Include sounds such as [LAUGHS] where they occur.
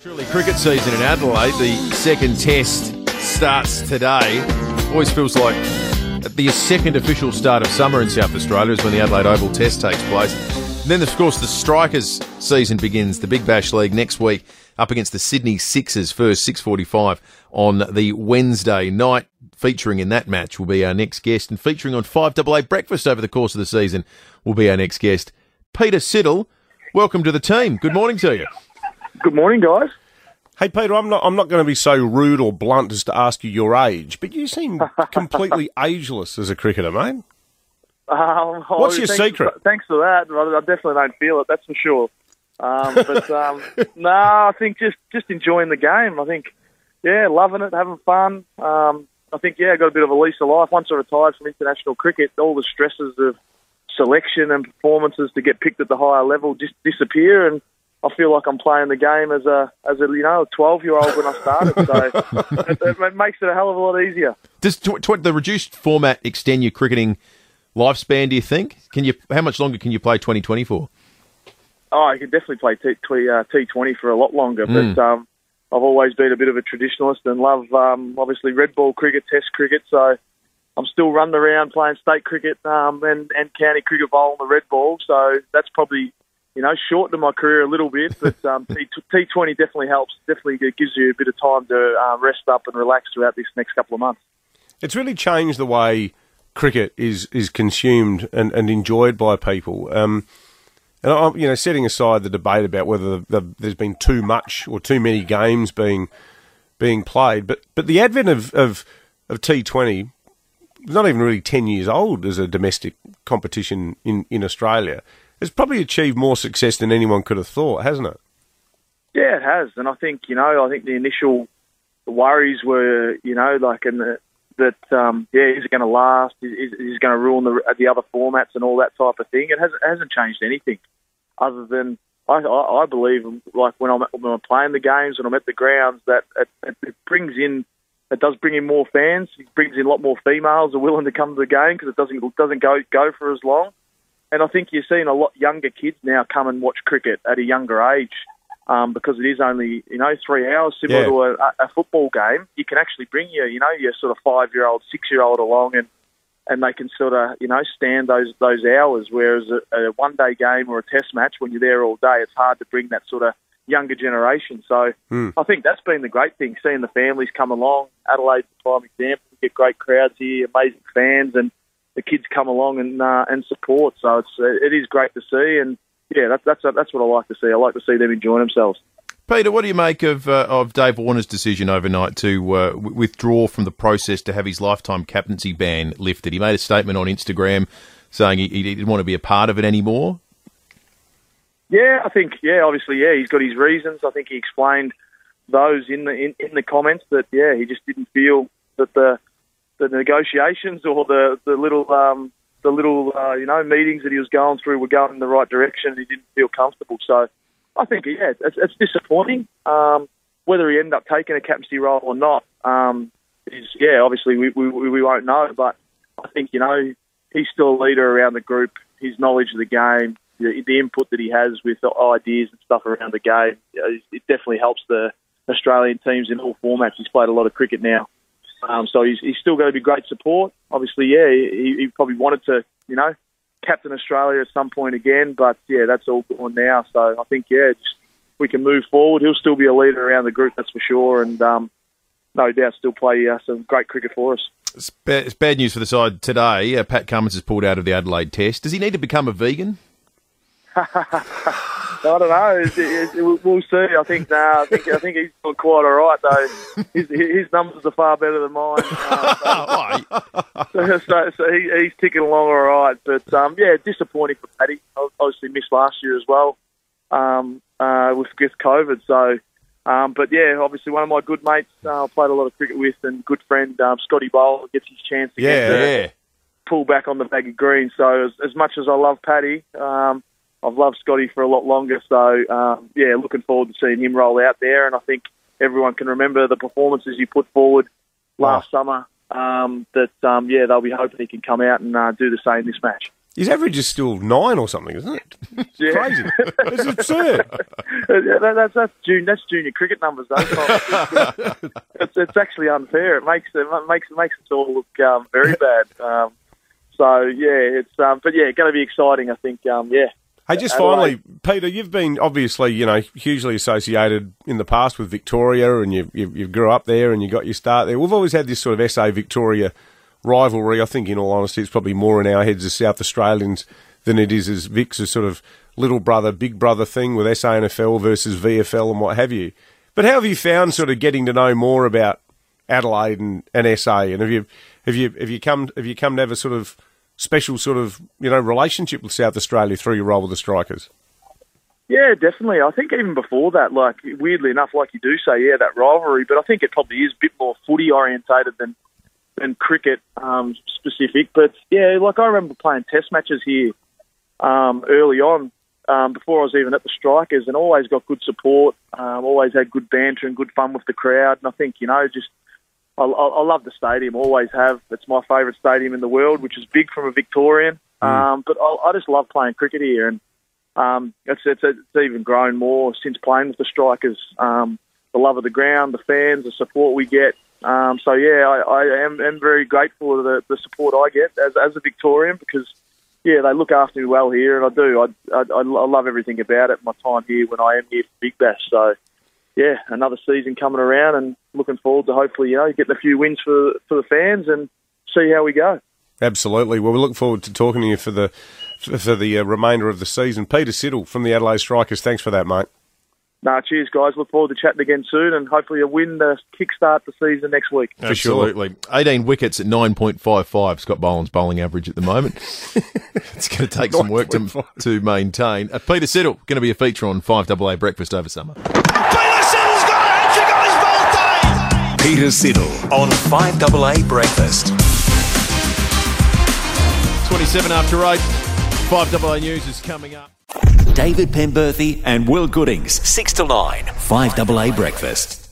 Truly, cricket season in Adelaide. The second test starts today. Always feels like the second official start of summer in South Australia is when the Adelaide Oval Test takes place. And then, of course, the Strikers season begins. The Big Bash League next week up against the Sydney Sixers first, six forty-five on the Wednesday night. Featuring in that match will be our next guest, and featuring on Five Double A Breakfast over the course of the season will be our next guest, Peter Siddle. Welcome to the team. Good morning to you. Good morning, guys. Hey Peter, I'm not I'm not going to be so rude or blunt as to ask you your age, but you seem [LAUGHS] completely ageless as a cricketer, mate. Um, oh, What's your thanks secret? For, thanks for that. I I definitely don't feel it. That's for sure. Um, [LAUGHS] but um, no, I think just just enjoying the game. I think, yeah, loving it, having fun. Um, I think yeah, I got a bit of a lease of life. Once I retired from international cricket, all the stresses of selection and performances to get picked at the higher level just disappear, and I feel like I'm playing the game as a as a you know twelve year old when I started. So [LAUGHS] it, it makes it a hell of a lot easier. Does tw- tw- the reduced format extend your cricketing lifespan? Do you think? Can you? How much longer can you play Twenty Twenty for? Oh, I could definitely play T T uh, T20 for a lot longer, but um, I've always been a bit of a traditionalist and love um, obviously red ball cricket, Test cricket. So I'm still running around playing state cricket um, and and county cricket bowl on the red ball. So that's probably you know shortened my career a little bit, but um, [LAUGHS] T T20 definitely helps. Definitely gives you a bit of time to uh, rest up and relax throughout this next couple of months. It's really changed the way cricket is is consumed and, and enjoyed by people. Um, and I'm, you know, setting aside the debate about whether the, the, there's been too much or too many games being being played, but but the advent of of, of T20 is not even really ten years old as a domestic competition in, in Australia. It's probably achieved more success than anyone could have thought, hasn't it? Yeah, it has, and I think you know, I think the initial worries were, you know, like the, that, um, yeah, is it going to last? Is, is, is it going to ruin the the other formats and all that type of thing? It hasn't hasn't changed anything, other than I, I, believe, like when I'm when I'm playing the games when I'm at the grounds, that it, it brings in. It does bring in more fans. It brings in a lot more females are willing to come to the game because it doesn't it doesn't go go for as long. And I think you're seeing a lot younger kids now come and watch cricket at a younger age um, because it is only you know three hours, similar Yeah. to a, a football game. You can actually bring your you know your sort of five year old, six year old along, and and they can sort of you know stand those those hours. Whereas a, a one day game or a test match, when you're there all day, it's hard to bring that sort of younger generation. So I think that's been the great thing, seeing the families come along. Adelaide's a prime example. We get great crowds here, amazing fans, and the kids come along and uh, and support. So it's uh, it is great to see, and yeah, that's that's that's what I like to see. I like to see them enjoying themselves. Peter, what do you make of uh, of Dave Warner's decision overnight to uh, w- withdraw from the process to have his lifetime captaincy ban lifted? He made a statement on Instagram saying he, he didn't want to be a part of it anymore. Yeah, I think yeah, obviously yeah, he's got his reasons. I think he explained those in the in, in the comments that yeah, he just didn't feel that the the negotiations or the the little um, the little uh, you know meetings that he was going through were going in the right direction. and He didn't feel comfortable. So I think yeah, it's, it's disappointing. Um, whether he ended up taking a captaincy role or not um, is yeah, obviously we, we we won't know. But I think you know he's still a leader around the group. His knowledge of the game, the, the input that he has with ideas and stuff around the game, it definitely helps the Australian teams in all formats. He's played a lot of cricket now. Um, so he's, he's still going to be great support. Obviously, yeah, he, he probably wanted to, you know, captain Australia at some point again, but yeah, that's all gone now. So I think, yeah, just, we can move forward. He'll still be a leader around the group, that's for sure, and um, no doubt still play uh, some great cricket for us. It's, ba- it's bad news for the side today. Uh, Pat Cummins has pulled out of the Adelaide Test. Does he need to become a vegan? [LAUGHS] I don't know. It, it, it, we'll- see. I think. Nah, I think. I think he's doing quite all right though. His, his numbers are far better than mine. [LAUGHS] Uh, so, so, so he, he's ticking along all right. But um, yeah, disappointing for Paddy. Obviously missed last year as well um, uh, with with COVID. So, um, but yeah, obviously one of my good mates uh, I played a lot of cricket with and good friend um, Scotty Boland gets his chance to Yeah, get to yeah. pull back on the baggy green. So as, as much as I love Paddy, um, I've loved Scotty for a lot longer. So um, yeah, looking forward to seeing him roll out there. And I think everyone can remember the performances he put forward last summer. Um, that um, yeah, they'll be hoping he can come out and uh, do the same this match. His average is still nine or something, isn't it? [LAUGHS] It's Yeah. crazy. It's absurd. [LAUGHS] That, that's that's junior, that's junior cricket numbers, though. it's, it's actually unfair. It makes it makes it makes all look um, very bad. Um, so yeah, it's um, but yeah, going to be exciting. I think. Um, yeah, Hey, just finally, Peter, you've been obviously, you know, hugely associated in the past with Victoria, and you you, you grew up there, and you got your start there. We've always had this sort of SA Victoria rivalry. I think, in all honesty, it's probably more in our heads as South Australians than it is as Vic's a sort of little brother, big brother thing with SANFL versus VFL and what have you. But how have you found sort of getting to know more about Adelaide and, and SA? And have you have you have you come have you come to have a sort of special sort of you know relationship with South Australia through your role with the Strikers? Yeah, definitely. I think even before that, like weirdly enough, like you do say, yeah, that rivalry. But I think it probably is a bit more footy orientated than than cricket um, specific. But yeah, like I remember playing Test matches here um, early on, um, before I was even at the Strikers, and always got good support. Um, always had good banter and good fun with the crowd. And I think you know, just I, I, I love the stadium. Always have. It's my favourite stadium in the world, which is big from a Victorian. Um, but I, I just love playing cricket here, and um, it's, it's it's even grown more since playing with the Strikers. Um, the love of the ground, the fans, the support we get. Um, so yeah, I, I am, am very grateful for the, the support I get as, as a Victorian because yeah, they look after me well here, and I do. I, I, I love everything about it. My time here when I am here for Big Bash. So yeah, another season coming around, and looking forward to hopefully you know getting a few wins for for the fans and see how we go. Absolutely. Well, we look forward to talking to you for the for for the uh, remainder of the season. Peter Siddle from the Adelaide Strikers. Thanks for that, mate. Nah, cheers, guys. Look forward to chatting again soon, and hopefully a win to kickstart the season next week. For sure. Absolutely. 18 wickets at 9.55, Scott Boland's bowling average at the moment. [LAUGHS] it's going to take some work to, to maintain. Uh, Peter Siddle, going to be a feature on 5AA Breakfast over summer. Peter Siddle on 5AA Breakfast. 27 after 8. 5AA News is coming up. David Penberthy and Will Goodings, 6 to 9, 5AA Breakfast.